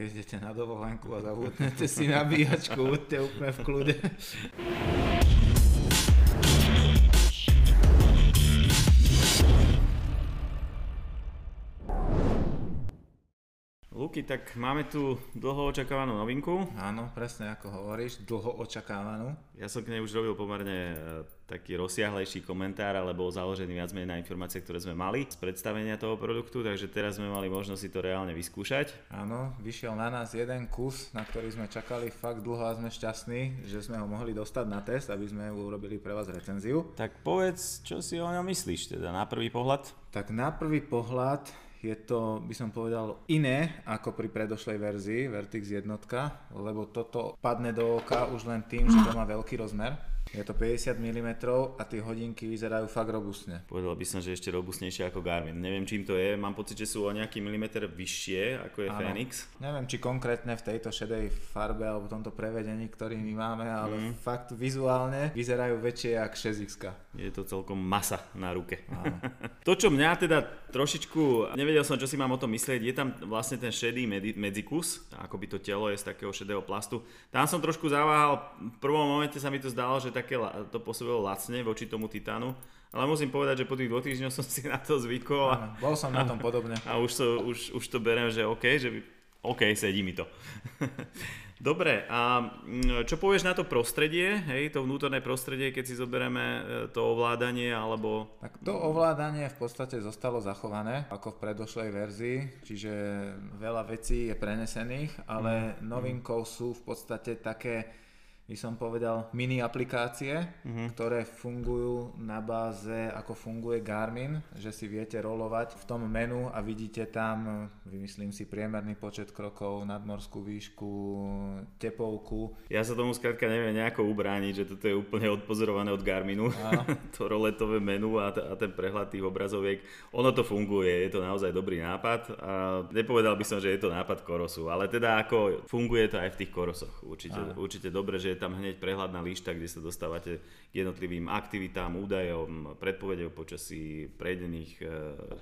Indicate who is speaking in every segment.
Speaker 1: keď idete na dovolenku a zabudnete si nabíjačku, buďte úplne v kľude.
Speaker 2: Luky, tak máme tu dlho očakávanú novinku.
Speaker 1: Áno, presne ako hovoríš, dlho očakávanú.
Speaker 2: Ja som k nej už robil pomerne e, taký rozsiahlejší komentár, ale bol založený viac menej na informácie, ktoré sme mali z predstavenia toho produktu, takže teraz sme mali možnosť si to reálne vyskúšať.
Speaker 1: Áno, vyšiel na nás jeden kus, na ktorý sme čakali fakt dlho a sme šťastní, že sme ho mohli dostať na test, aby sme urobili pre vás recenziu.
Speaker 2: Tak povedz, čo si o ňom myslíš, teda na prvý pohľad?
Speaker 1: Tak na prvý pohľad je to, by som povedal, iné ako pri predošlej verzii Vertix jednotka, lebo toto padne do oka už len tým, že to má veľký rozmer. Je to 50 mm a tie hodinky vyzerajú fakt robustne.
Speaker 2: Povedal by som, že ešte robustnejšie ako Garmin. Neviem, čím to je. Mám pocit, že sú o nejaký milimeter vyššie, ako je ano. Phoenix.
Speaker 1: Neviem, či konkrétne v tejto šedej farbe alebo v tomto prevedení, ktorý my máme, ale mm. fakt vizuálne vyzerajú väčšie ako 6X.
Speaker 2: Je to celkom masa na ruke. to, čo mňa teda trošičku, nevedel som, čo si mám o tom myslieť, je tam vlastne ten šedý medzikus, ako by to telo je z takého šedého plastu. Tam som trošku zaváhal, v prvom momente sa mi to zdalo, že také to pôsobilo lacne voči tomu titánu. Ale musím povedať, že po tých dvoch týždňoch som si na to zvykol.
Speaker 1: A, bol som na tom podobne.
Speaker 2: A už, so, už, už to beriem, že OK, že OK, sedí mi to. Dobre, a mm, čo povieš na to prostredie, hej, to vnútorné prostredie, keď si zoberieme e, to ovládanie, alebo...
Speaker 1: Tak to ovládanie v podstate zostalo zachované, ako v predošlej verzii, čiže veľa vecí je prenesených, ale mm. novinkou sú v podstate také by som povedal, mini aplikácie, uh-huh. ktoré fungujú na báze, ako funguje Garmin, že si viete rolovať v tom menu a vidíte tam, vymyslím si, priemerný počet krokov, nadmorskú výšku, tepovku.
Speaker 2: Ja sa tomu skrátka neviem nejako ubrániť, že toto je úplne odpozorované od Garminu, to roletové menu a, t- a ten prehľad tých obrazoviek. Ono to funguje, je to naozaj dobrý nápad a nepovedal by som, že je to nápad Korosu, ale teda ako funguje to aj v tých Korosoch. Určite, určite dobre, že tam hneď prehľadná lišta, kde sa dostávate k jednotlivým aktivitám, údajom, predpovede o počasí, prejdených e,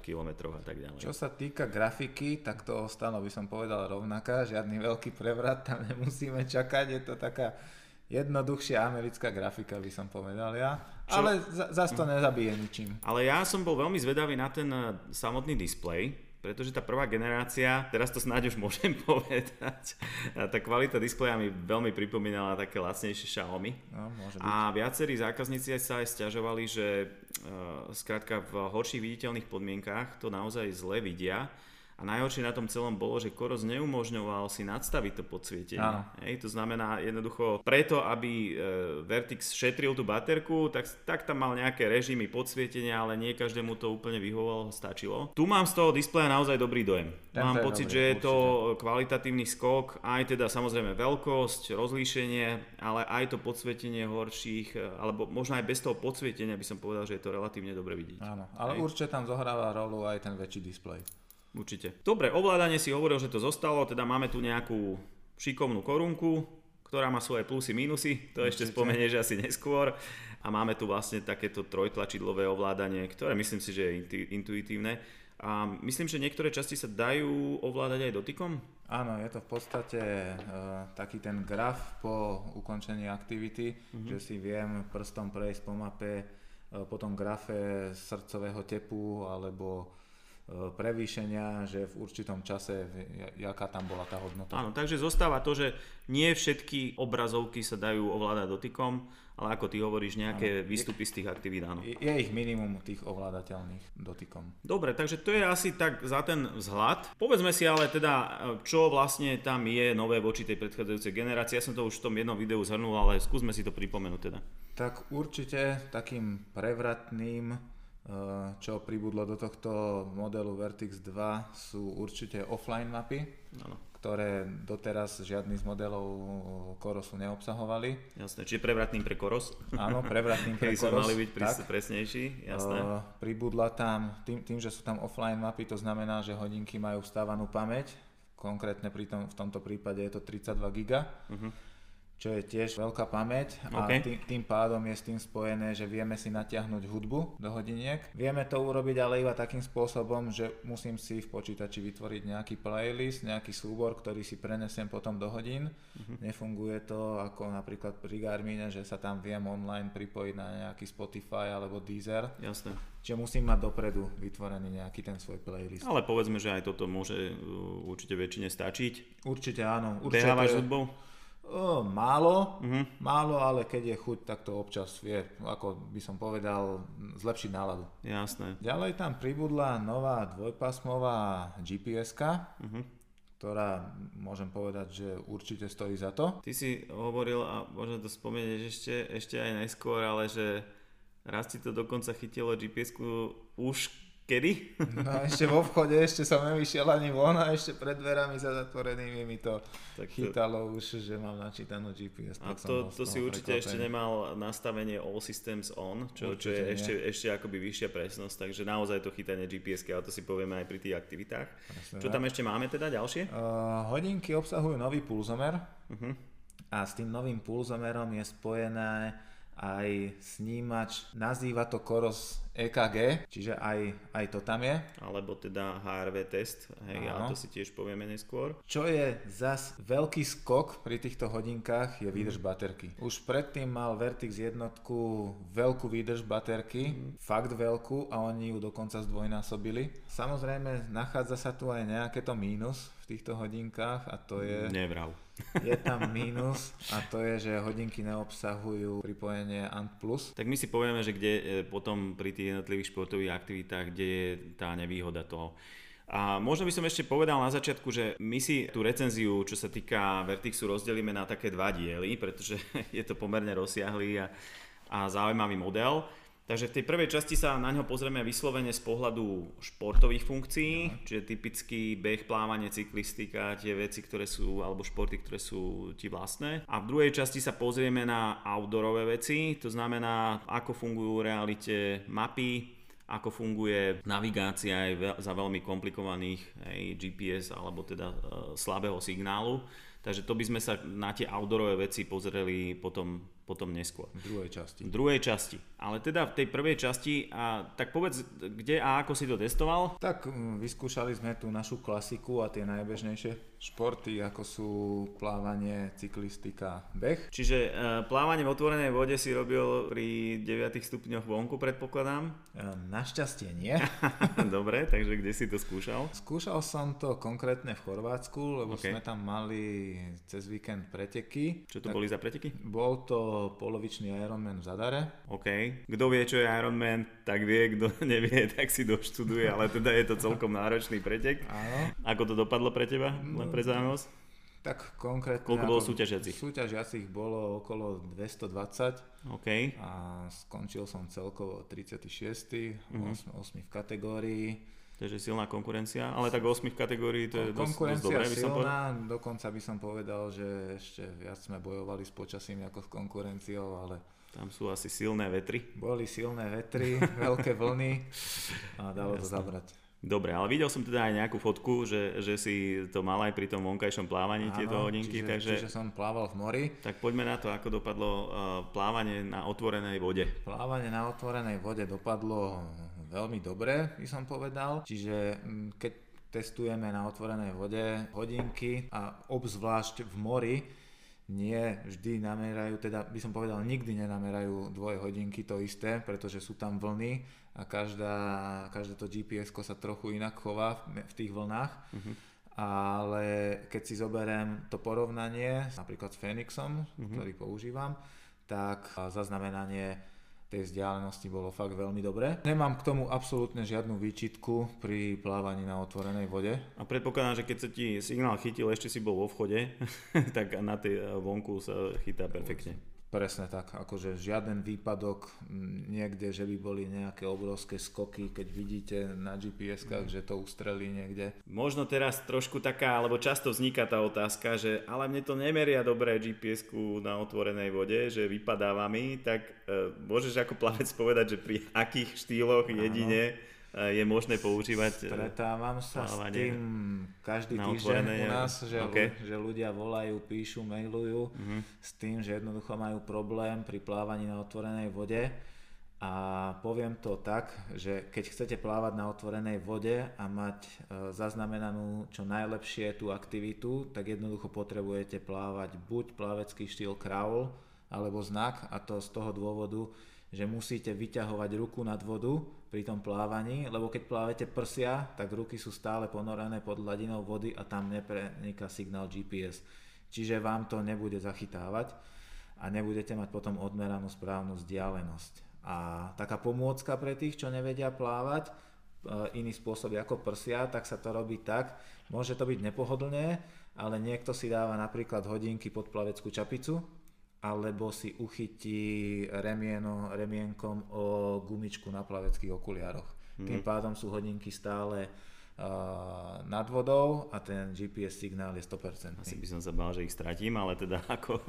Speaker 2: kilometroch a tak ďalej.
Speaker 1: Čo sa týka grafiky, tak to ostalo by som povedal rovnaká, žiadny veľký prevrat tam nemusíme čakať, je to taká jednoduchšia americká grafika by som povedal ja, Čo? ale zase to nezabije ničím.
Speaker 2: Ale ja som bol veľmi zvedavý na ten e, samotný displej, pretože tá prvá generácia, teraz to snáď už môžem povedať, tá kvalita displeja mi veľmi pripomínala také lacnejšie Xiaomi.
Speaker 1: No, môže byť.
Speaker 2: A viacerí zákazníci sa aj stiažovali, že uh, skrátka v horších viditeľných podmienkách to naozaj zle vidia a najhoršie na tom celom bolo, že Koros neumožňoval si nadstaviť to podsvietenie. Hej, to znamená jednoducho preto, aby e, Vertix šetril tú baterku, tak, tak tam mal nejaké režimy podsvietenia, ale nie každému to úplne vyhovovalo, stačilo. Tu mám z toho displeja naozaj dobrý dojem. Ten mám pocit, dobrý, že je to kvalitatívny skok, aj teda samozrejme veľkosť, rozlíšenie, ale aj to podsvietenie horších, e, alebo možno aj bez toho podsvietenia by som povedal, že je to relatívne dobre vidieť.
Speaker 1: Áno, ale Hej. určite tam zohráva rolu aj ten väčší displej.
Speaker 2: Určite. Dobre, ovládanie si hovoril, že to zostalo, teda máme tu nejakú šikovnú korunku, ktorá má svoje plusy, minusy, to Určite. ešte spomenieš asi neskôr. A máme tu vlastne takéto trojtlačidlové ovládanie, ktoré myslím si, že je intuitívne. A myslím, že niektoré časti sa dajú ovládať aj dotykom?
Speaker 1: Áno, je to v podstate uh, taký ten graf po ukončení aktivity, uh-huh. že si viem prstom prejsť po mape, uh, po tom grafe srdcového tepu alebo E, prevýšenia, že v určitom čase, jaká tam bola tá hodnota.
Speaker 2: Áno, takže zostáva to, že nie všetky obrazovky sa dajú ovládať dotykom, ale ako ty hovoríš, nejaké áno. výstupy z tých aktivít, áno.
Speaker 1: Je ich minimum tých ovládateľných dotykom.
Speaker 2: Dobre, takže to je asi tak za ten vzhľad. Povedzme si ale teda, čo vlastne tam je nové voči tej predchádzajúcej generácii. Ja som to už v tom jednom videu zhrnul, ale skúsme si to pripomenúť teda.
Speaker 1: Tak určite takým prevratným čo pribudlo do tohto modelu Vertix 2 sú určite offline mapy, ano. ktoré doteraz žiadny z modelov Korosu neobsahovali.
Speaker 2: Jasné, čiže prevratným pre Koros.
Speaker 1: Áno, prevratným pre Koros.
Speaker 2: mali byť tak. presnejší, jasné. Uh,
Speaker 1: pribudla tam, tým, tým, že sú tam offline mapy, to znamená, že hodinky majú vstávanú pamäť, konkrétne pri tom, v tomto prípade je to 32 GB. Uh-huh čo je tiež veľká pamäť a
Speaker 2: OK.
Speaker 1: tým, tým pádom je s tým spojené, že vieme si natiahnuť hudbu do hodiniek. Vieme to urobiť ale iba takým spôsobom, že musím si v počítači vytvoriť nejaký playlist, nejaký súbor, ktorý si prenesiem potom do hodín. Nefunguje to ako napríklad pri Garmine, že sa tam viem online pripojiť na nejaký Spotify alebo Deezer.
Speaker 2: Jasné.
Speaker 1: Čiže musím mať dopredu vytvorený nejaký ten svoj playlist.
Speaker 2: Ale povedzme, že aj toto môže uh, určite väčšine stačiť.
Speaker 1: Určite áno. Určite
Speaker 2: Behávaš hudbou?
Speaker 1: O, málo,
Speaker 2: Mhm.
Speaker 1: málo, ale keď je chuť, tak to občas vie, ako by som povedal, zlepšiť náladu.
Speaker 2: Jasné.
Speaker 1: Ďalej tam pribudla nová dvojpásmová gps
Speaker 2: Mhm.
Speaker 1: ktorá môžem povedať, že určite stojí za to.
Speaker 2: Ty si hovoril, a možno to spomenieš ešte, ešte aj najskôr, ale že raz ti to dokonca chytilo GPS-ku už kedy?
Speaker 1: No ešte vo vchode, ešte som nevyšiel ani von a ešte pred dverami za zatvorenými mi to
Speaker 2: Tak to-
Speaker 1: chytalo už, že mám načítanú GPS.
Speaker 2: A to, to si určite
Speaker 1: prekvapený.
Speaker 2: ešte nemal nastavenie All Systems On, čo, čo je
Speaker 1: nie.
Speaker 2: ešte, ešte akoby vyššia presnosť, takže naozaj to chytanie gps ale to si povieme aj pri tých aktivitách.
Speaker 1: Presne
Speaker 2: Čo tam ešte máme teda ďalšie?
Speaker 1: Uh, hodinky obsahujú nový pulzomer
Speaker 2: Uh-huh.
Speaker 1: a s tým novým pulzomerom je spojené aj snímač, nazýva to Koros EKG, čiže aj, aj to tam je.
Speaker 2: Alebo teda HRV test, hej, ale to si tiež povieme neskôr.
Speaker 1: Čo je zas veľký skok pri týchto hodinkách je výdrž baterky. Už predtým mal Vertix jednotku veľkú výdrž baterky, fakt veľkú a oni ju dokonca zdvojnásobili. Samozrejme nachádza sa tu aj nejaké to mínus v týchto hodinkách a to je...
Speaker 2: Nevrav.
Speaker 1: Je tam mínus a to je, že hodinky neobsahujú pripojenie ANT+.
Speaker 2: Tak my si povieme, že kde e, potom pri tých jednotlivých športových aktivitách, kde je tá nevýhoda toho. A možno by som ešte povedal na začiatku, že my si tú recenziu, čo sa týka Vertixu, rozdelíme na také dva diely, pretože je to pomerne rozsiahlý a, a zaujímavý model. Takže v tej prvej časti sa na ňo pozrieme vyslovene z pohľadu športových funkcií, čiže typický beh, plávanie, cyklistika, tie veci, ktoré sú, alebo športy, ktoré sú ti vlastné. A v druhej časti sa pozrieme na outdoorové veci, to znamená, ako fungujú v realite mapy, ako funguje navigácia aj za veľmi komplikovaných aj GPS alebo teda e, slabého signálu. Takže to by sme sa na tie outdoorové veci pozreli potom, potom neskôr.
Speaker 1: V druhej časti.
Speaker 2: V druhej časti. Ale teda v tej prvej časti, a, tak povedz, kde a ako si to testoval?
Speaker 1: Tak mm, vyskúšali sme tú našu klasiku a tie najbežnejšie športy, ako sú plávanie, cyklistika, beh.
Speaker 2: Čiže e, plávanie v otvorenej vode si robil pri 9 stupňoch vonku, predpokladám.
Speaker 1: E, Našťastie nie.
Speaker 2: Dobre, takže kde si to skúšal?
Speaker 1: Skúšal som to konkrétne v Chorvátsku, lebo
Speaker 2: OK.
Speaker 1: sme tam mali cez víkend preteky.
Speaker 2: Čo to boli za preteky?
Speaker 1: Bol to polovičný Ironman v Zadare.
Speaker 2: OK. Kto vie, čo je Ironman, tak vie, kto nevie, tak si doštuduje, ale teda je to celkom náročný pretek.
Speaker 1: Áno.
Speaker 2: Ako to dopadlo pre teba? Len pre zaujímavosť?
Speaker 1: Tak konkrétne...
Speaker 2: Koľko bolo
Speaker 1: ako-
Speaker 2: súťažiacich?
Speaker 1: Súťažiacich bolo okolo 220
Speaker 2: OK.
Speaker 1: a skončil som celkovo 36.
Speaker 2: Mhm.
Speaker 1: 8, 8 v kategórii.
Speaker 2: Takže silná konkurencia, ale tak 8 v kategórii to je dosť, dosť
Speaker 1: Konkurencia
Speaker 2: dobré, by som povedal.
Speaker 1: silná, dokonca by som povedal, že ešte viac sme bojovali s počasím ako s konkurenciou, ale
Speaker 2: Tam sú asi silné vetry.
Speaker 1: boli silné vetry, veľké vlny a dalo to
Speaker 2: Jasné.
Speaker 1: zabrať.
Speaker 2: Dobre, ale videl som teda aj nejakú fotku, že, že si to mal aj pri tom vonkajšom plávaní, tieto
Speaker 1: Áno,
Speaker 2: hodinky,
Speaker 1: čiže,
Speaker 2: takže
Speaker 1: čiže som plával v mori.
Speaker 2: tak poďme na to, ako dopadlo uh, plávanie na otvorenej vode.
Speaker 1: Plávanie na otvorenej vode dopadlo veľmi dobre, by som povedal. Čiže mm, keď testujeme na otvorenej vode hodinky a obzvlášť v mori, nie vždy namerajú, teda by som povedal, nikdy nenamerajú dvoje hodinky to isté, pretože sú tam vlny a každá, každé to gps sa trochu inak chová v, v tých vlnách. Ale keď si zoberiem to porovnanie napríklad s Phoenixom, ktorý používam, tak zaznamenanie tej vzdialenosti bolo fakt veľmi dobré. Nemám k tomu absolútne žiadnu výčitku pri plávaní na otvorenej vode.
Speaker 2: A predpokladám, že keď sa ti signál chytil, ešte si bol vo vchode, tak na tej uh, vonku sa chytá perfektne.
Speaker 1: Presne tak, akože žiaden výpadok mm, niekde, že by boli nejaké obrovské skoky, keď vidíte na GPS-kách, že to ustrelí niekde.
Speaker 2: Možno teraz trošku taká, alebo často vzniká tá otázka, že ale mne to nemeria dobre gps na otvorenej vode, že vypadáva mi, tak e, môžeš ako plavec povedať, že pri akých štýloch jedine je možné používať
Speaker 1: Stretávam sa s tým každý týždeň u nás, že, okay. že ľudia volajú, píšu, mailujú uh-huh. s tým, že jednoducho majú problém pri plávaní na otvorenej vode a poviem to tak, že keď chcete plávať na otvorenej vode a mať zaznamenanú čo najlepšie tú aktivitu, tak jednoducho potrebujete plávať buď plavecký štýl crawl alebo znak a to z toho dôvodu, že musíte vyťahovať ruku nad vodu pri tom plávaní, lebo keď plávate prsia, tak ruky sú stále ponorené pod hladinou vody a tam nepreniká signál GPS. Čiže vám to nebude zachytávať a nebudete mať potom odmeranú správnu vzdialenosť. A taká pomôcka pre tých, čo nevedia plávať, e, iný spôsob ako prsia, tak sa to robí tak, môže to byť nepohodlné, ale niekto si dáva napríklad hodinky pod plaveckú čapicu, alebo si uchytí remieno, remienkom o gumičku na plaveckých okuliároch. Mm. Tým pádom sú hodinky stále nad vodou a ten GPS signál je 100%.
Speaker 2: Asi by som sa bál, že ich stratím, ale teda ako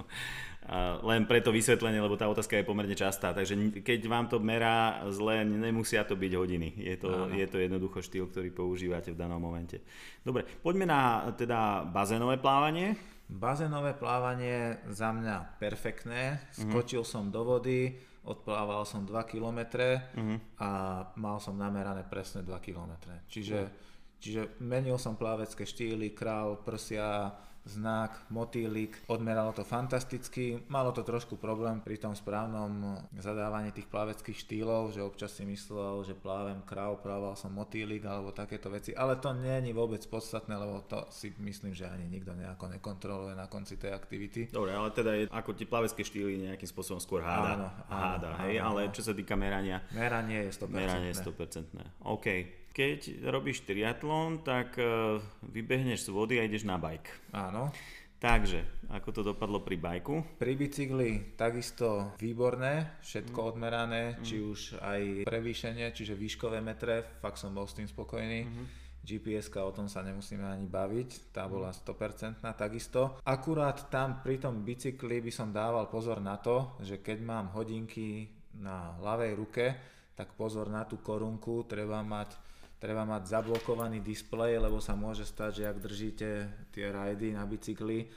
Speaker 2: len preto vysvetlenie, lebo tá otázka je pomerne častá, takže keď vám to merá zle, nemusia to byť hodiny. Je to, je to jednoducho štýl, ktorý používate v danom momente. Dobre, poďme na teda bazénové plávanie.
Speaker 1: Bazénové plávanie za mňa perfektné. Mhm. Skočil mm-hmm. som do vody, odplával som 2 km mm-hmm. a mal som namerané presne 2 km. Čiže mm Čiže menil som plavecké štýly, král, prsia, znak, motýlik, odmeralo to fantasticky, malo to trošku problém pri tom správnom zadávaní tých plaveckých štýlov, že občas si myslel, že plávem kráv, plával som motýlik alebo takéto veci, ale to nie je vôbec podstatné, lebo to si myslím, že ani nikto nejako nekontroluje na konci tej aktivity.
Speaker 2: Dobre, ale teda je ako tie plavecké štýly nejakým spôsobom skôr háda, áno, áno, háda áno, hej, áno, ale čo sa týka merania?
Speaker 1: Meranie je 100%.
Speaker 2: Meranie je 100%. OK keď robíš triatlon, tak e, vybehneš z vody a ideš na bajk.
Speaker 1: Áno.
Speaker 2: Takže, ako to dopadlo pri bajku?
Speaker 1: Pri bicykli takisto výborné, všetko mm. odmerané, mm. či už aj prevýšenie, čiže výškové metre, fakt som bol s tým spokojný. Mm-hmm. gps o tom sa nemusíme ani baviť, tá bola 100% takisto. Akurát tam pri tom bicykli by som dával pozor na to, že keď mám hodinky na ľavej ruke, tak pozor na tú korunku, treba mať treba mať zablokovaný displej, lebo sa môže stať, že ak držíte tie rajdy na bicykli,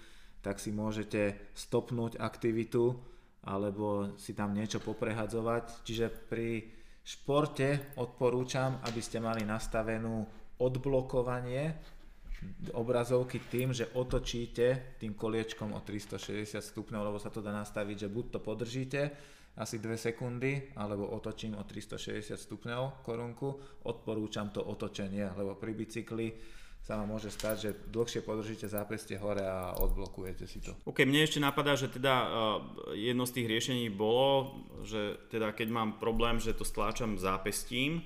Speaker 1: tak si môžete stopnúť aktivitu alebo si tam niečo poprehadzovať. Čiže pri športe odporúčam, aby ste mali nastavenú odblokovanie obrazovky tým, že otočíte tým koliečkom o 360 stupňov, lebo sa to dá nastaviť, že buď to podržíte asi 2 sekundy, alebo otočím o 360 stupňov korunku. Odporúčam to otočenie, lebo pri bicykli sa vám môže stať, že dlhšie podržíte zápestie hore a odblokujete si to.
Speaker 2: OK, mne ešte napadá, že teda uh, jedno z tých riešení bolo, že teda keď mám problém, že to stláčam zápestím,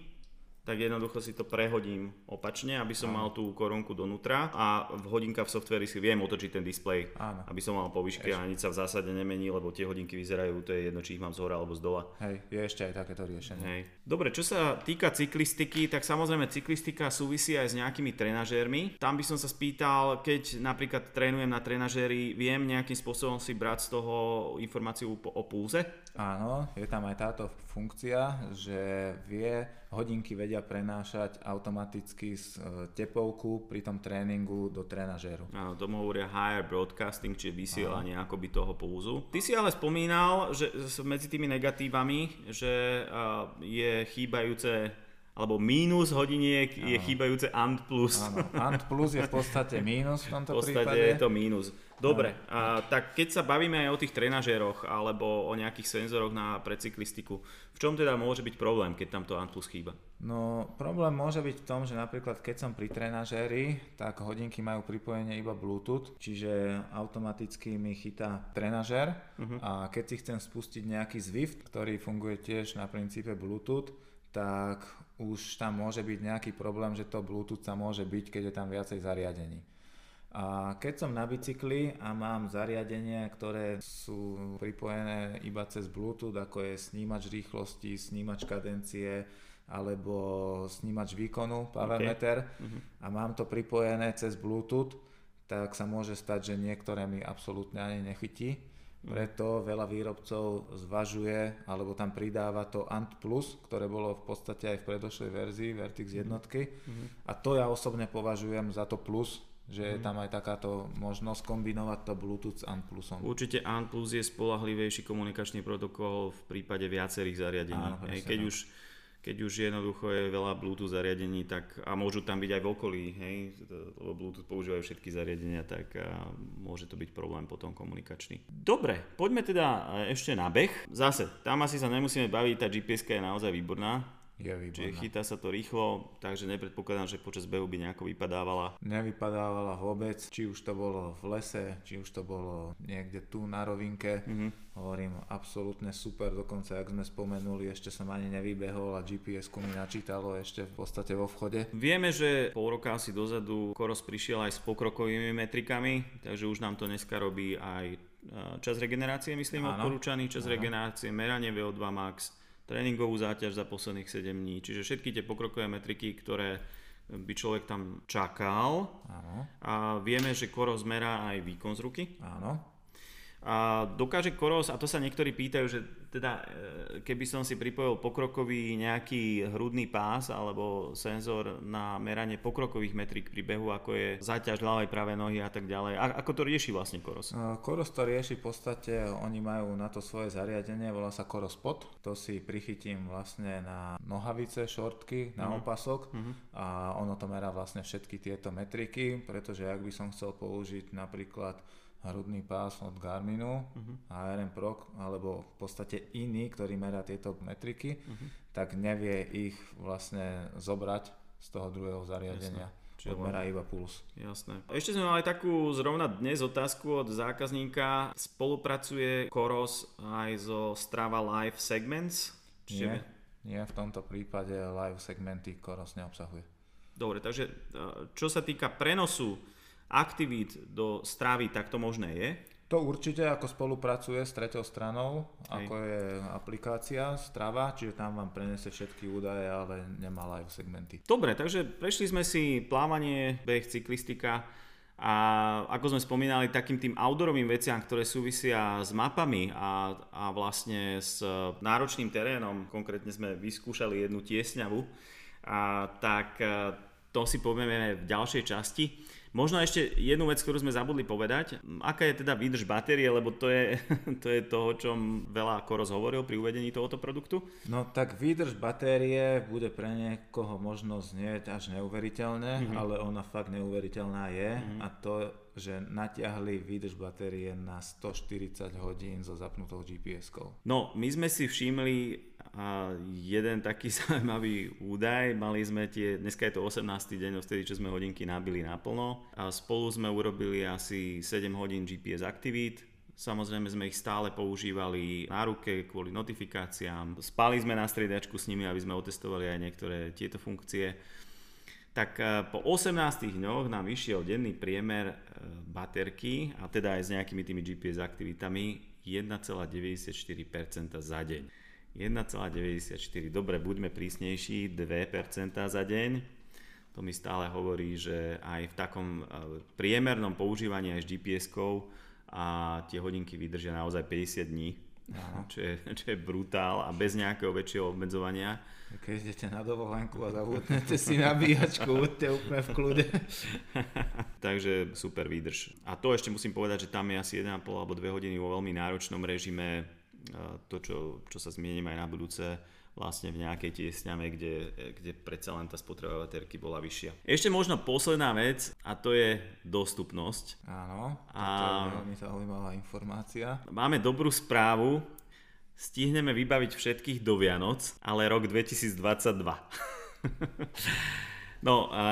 Speaker 2: tak jednoducho si to prehodím opačne, aby som Áno. mal tú korunku donútra a v hodinka v softveri si viem otočiť ten displej, Áno. aby som mal po výške a nič sa v zásade nemení, lebo tie hodinky vyzerajú, to je jedno, či ich mám z hora alebo z dola.
Speaker 1: Hej, je ešte aj takéto riešenie. Hej.
Speaker 2: Dobre, čo sa týka cyklistiky, tak samozrejme cyklistika súvisí aj s nejakými trenažérmi. Tam by som sa spýtal, keď napríklad trénujem na trenažéri, viem nejakým spôsobom si brať z toho informáciu o púze?
Speaker 1: Áno, je tam aj táto funkcia, že vie, hodinky vedia prenášať automaticky z e, tepovku pri tom tréningu do trenažéru.
Speaker 2: Áno, tomu hovoria higher broadcasting, čiže vysielanie Áno. akoby toho púzu. Ty si ale spomínal, že medzi tými negatívami, že je chýbajúce alebo mínus hodiniek Áno. je chýbajúce ANT+. plus.
Speaker 1: Áno, ANT plus je v podstate mínus v tomto
Speaker 2: prípade. V podstate prípade. je to mínus. Dobre, a, tak keď sa bavíme aj o tých trenažéroch alebo o nejakých senzoroch na precyklistiku, v čom teda môže byť problém, keď tam to Antlus chýba?
Speaker 1: No problém môže byť v tom, že napríklad keď som pri trenažéri, tak hodinky majú pripojenie iba Bluetooth, čiže automaticky mi chytá trenažér uh-huh. a keď si chcem spustiť nejaký Zwift, ktorý funguje tiež na princípe Bluetooth, tak už tam môže byť nejaký problém, že to Bluetooth sa môže byť, keď je tam viacej zariadení. A keď som na bicykli a mám zariadenia, ktoré sú pripojené iba cez Bluetooth, ako je snímač rýchlosti, snímač kadencie alebo snímač výkonu, power okay. meter uh-huh. a mám to pripojené cez Bluetooth, tak sa môže stať, že niektoré mi absolútne ani nechytí Preto veľa výrobcov zvažuje, alebo tam pridáva to Ant Plus, ktoré bolo v podstate aj v predošlej verzii Vertix jednotky. A to ja osobne považujem za to plus, že je tam aj takáto možnosť kombinovať to Bluetooth s Ant Plusom.
Speaker 2: Určite Ant Plus je spolahlivejší komunikačný protokol v prípade viacerých zariadení.
Speaker 1: Áno,
Speaker 2: Hej, keď
Speaker 1: tak.
Speaker 2: už keď už jednoducho je veľa Bluetooth zariadení, tak, a môžu tam byť aj v okolí, hej, lebo Bluetooth používajú všetky zariadenia, tak a, môže to byť problém potom komunikačný. Dobre, poďme teda e, ešte na beh. Zase, tam asi sa nemusíme baviť, tá gps je naozaj výborná,
Speaker 1: Je
Speaker 2: čiže
Speaker 1: výborná.
Speaker 2: chytá sa to rýchlo, takže nepredpokladám, že počas behu by nejako vypadávala.
Speaker 1: Nevypadávala vôbec, či už to bolo v lese, či už to bolo niekde tu na rovinke.
Speaker 2: Mhm.
Speaker 1: Hovorím, absolútne super, dokonca ak sme spomenuli, ešte som ani nevybehol a GPS-ku mi načítalo ešte v podstate vo vchode.
Speaker 2: Vieme, že pol roka asi dozadu Koros prišiel aj s pokrokovými metrikami, takže už nám to dneska robí aj e, čas regenerácie, myslím,
Speaker 1: Áno.
Speaker 2: odporúčaný čas
Speaker 1: Áno.
Speaker 2: regenerácie, meranie VO2 max, tréningovú záťaž za posledných 7 dní, čiže všetky tie pokrokové metriky, ktoré by človek tam čakal
Speaker 1: Áno,
Speaker 2: a vieme, že Koros merá aj výkon z ruky.
Speaker 1: áno.
Speaker 2: A dokáže Koros, a to sa niektorí pýtajú, že teda e, keby som si pripojil pokrokový nejaký hrudný pás alebo senzor na meranie pokrokových metrik pri behu, ako je záťaž ľavej pravej nohy a tak ďalej. A ako to rieši vlastne Koros?
Speaker 1: Uh, Koros to rieši v podstate, oni majú na to svoje zariadenie, volá sa Koros Pod. To si prichytím vlastne na nohavice, šortky, na opasok a ono to merá vlastne všetky tieto metriky, pretože ak by som chcel použiť napríklad hrudný pás od Garminu, ARM Pro, alebo v podstate iný, ktorý merá tieto metriky, tak nevie ich vlastne zobrať z toho druhého zariadenia.
Speaker 2: Čiže
Speaker 1: Čiže merá iba puls.
Speaker 2: Jasné. Ešte sme mali takú zrovna dnes otázku od zákazníka. Spolupracuje Koros aj zo Strava Live Segments?
Speaker 1: Nie, nie, v tomto prípade live segmenty Koros neobsahuje.
Speaker 2: Dobre, takže e, čo sa týka prenosu aktivít do Stravy, tak to možné je.
Speaker 1: To určite ako spolupracuje s treťou stranou,
Speaker 2: Hej.
Speaker 1: ako je aplikácia Strava, čiže tam vám prenese všetky údaje, ale nemá live segmenty.
Speaker 2: Dobre, takže prešli sme si plávanie, beh, cyklistika a ako sme spomínali, takým tým outdoorovým veciam, ktoré súvisia s mapami a, a vlastne s náročným terénom, konkrétne sme vyskúšali jednu tiesňavu, a tak e, to si povieme v ďalšej časti. Možno ešte jednu vec, ktorú sme zabudli povedať. Aká je teda výdrž batérie, lebo to je to, je to o čom veľa Koros hovoril pri uvedení tohoto produktu.
Speaker 1: No tak výdrž batérie bude pre niekoho možno znieť až neuveriteľne, mm-hmm. ale ona fakt neuveriteľná je mm-hmm. a to, že natiahli výdrž batérie na 140 hodín so zapnutou GPS-kou.
Speaker 2: No, my sme si všimli a jeden taký zaujímavý údaj. Mali sme tie, dneska je to 18. deň, vtedy, čo sme hodinky nabili naplno. A spolu sme urobili asi 7 hodín GPS aktivít. Samozrejme sme ich stále používali na ruke kvôli notifikáciám. Spali sme na striedačku s nimi, aby sme otestovali aj niektoré tieto funkcie. Tak e, po 18 dňoch nám vyšiel denný priemer e, baterky, a teda aj s nejakými tými GPS aktivitami, 1,94% za deň. 1,94. Dobre, buďme prísnejší, 2% za deň. To mi stále hovorí, že aj v takom e, priemernom používaní aj s GPS-kou a tie hodinky vydržia naozaj 50 dní, čo je, čo je brutál a bez nejakého väčšieho obmedzovania.
Speaker 1: Keď idete na dovolenku a zabudnete si nabíjačku, buďte úplne v kľude.
Speaker 2: Takže super výdrž. A to ešte musím povedať, že tam je asi 1,5 alebo 2 hodiny vo veľmi náročnom režime. E, To, čo, čo sa zmiením aj na budúce, vlastne v nejakej tiesňame, kde, kde predsa len tá spotreba baterky bola vyššia. Ešte možno posledná vec a to je dostupnosť.
Speaker 1: Áno,
Speaker 2: A-
Speaker 1: to je veľmi zaujímavá informácia.
Speaker 2: Máme dobrú správu, stihneme vybaviť všetkých do Vianoc, ale rok 2022. no a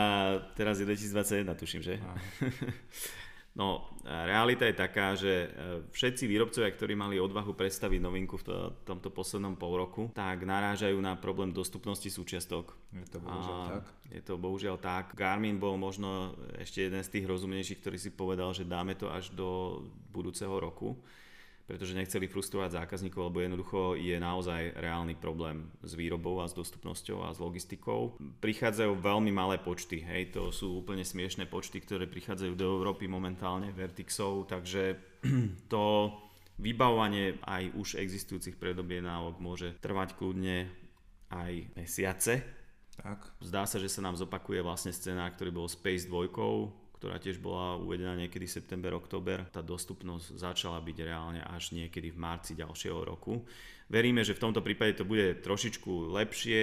Speaker 2: teraz je 2021, tuším, že? No, realita je taká, že e, všetci výrobcovia, ktorí mali odvahu predstaviť novinku v to- tomto poslednom pol roku, tak narážajú na problém dostupnosti súčiastok.
Speaker 1: Je to bohužiaľ
Speaker 2: A
Speaker 1: tak.
Speaker 2: Je to bohužiaľ tak. Garmin bol možno ešte jeden z tých rozumnejších, ktorý si povedal, že dáme to až do budúceho roku, pretože nechceli frustrovať zákazníkov, lebo jednoducho je naozaj reálny problém s výrobou a s dostupnosťou a s logistikou. Prichádzajú veľmi malé počty, hej, to sú úplne smiešné počty, ktoré prichádzajú do Európy momentálne, Vertixov, takže to Vybavovanie aj už existujúcich predobjednávok môže trvať kľudne aj mesiace.
Speaker 1: Tak.
Speaker 2: Zdá sa, že sa nám zopakuje vlastne scéna, ktorý bol Space 2, ktorá tiež bola uvedená niekedy september, október. Tá dostupnosť začala byť reálne až niekedy v marci ďalšieho roku. Veríme, že v tomto prípade to bude trošičku lepšie.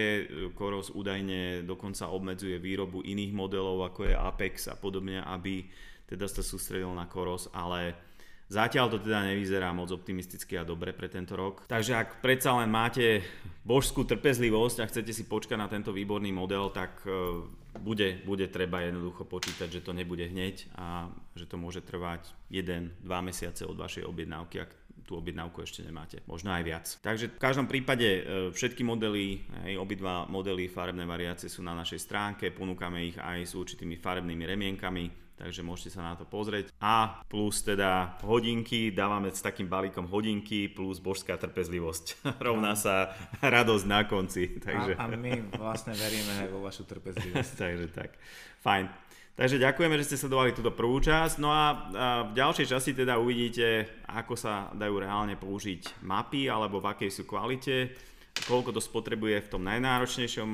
Speaker 2: Koros údajne dokonca obmedzuje výrobu iných modelov, ako je Apex a podobne, aby teda sa sústredil na Koros, ale Zatiaľ to teda nevyzerá moc optimisticky a dobre pre tento rok. Takže ak predsa len máte božskú trpezlivosť a chcete si počkať na tento výborný model, tak e, bude, bude treba jednoducho počítať, že to nebude hneď a že to môže trvať 1-2 mesiace od vašej objednávky, ak tú objednávku ešte nemáte, možno aj viac. Takže v každom prípade e, všetky modely, aj obidva modely farebné variácie sú na našej stránke, ponúkame ich aj s určitými farebnými remienkami, takže môžete sa na to pozrieť. A plus teda hodinky, dávame s takým balíkom hodinky plus božská trpezlivosť. Rovná sa radosť na konci.
Speaker 1: Takže... A, a my vlastne veríme aj vo vašu trpezlivosť.
Speaker 2: takže tak, fajn. Takže ďakujeme, že ste sledovali túto prvú časť. No a, v ďalšej časti teda uvidíte, ako sa dajú reálne použiť mapy alebo v akej sú kvalite koľko to spotrebuje v tom najnáročnejšom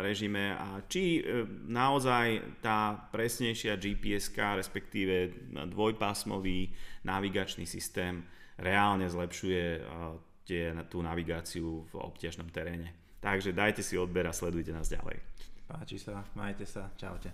Speaker 2: režime a či e, naozaj tá presnejšia gps respektíve dvojpásmový navigačný systém reálne zlepšuje tie, tú navigáciu v obťažnom teréne. Takže dajte si odber a sledujte nás ďalej.
Speaker 1: Páči sa, majte sa, čaute.